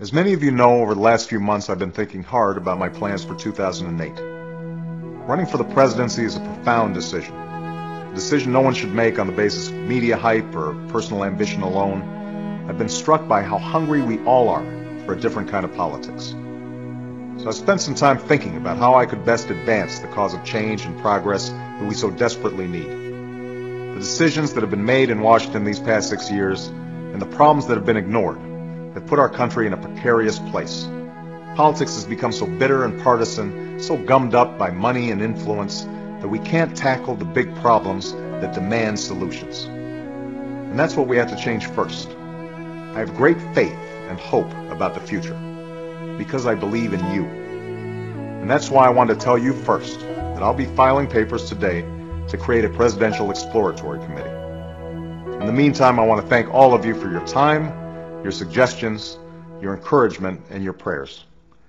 As many of you know, over the last few months I've been thinking hard about my plans for 2008. Running for the presidency is a profound decision. A decision no one should make on the basis of media hype or personal ambition alone. I've been struck by how hungry we all are for a different kind of politics. So I spent some time thinking about how I could best advance the cause of change and progress that we so desperately need. The decisions that have been made in Washington these past six years and the problems that have been ignored have put our country in a precarious place. Politics has become so bitter and partisan, so gummed up by money and influence, that we can't tackle the big problems that demand solutions. And that's what we have to change first. I have great faith and hope about the future because I believe in you. And that's why I want to tell you first that I'll be filing papers today to create a presidential exploratory committee. In the meantime, I want to thank all of you for your time, your suggestions, your encouragement, and your prayers.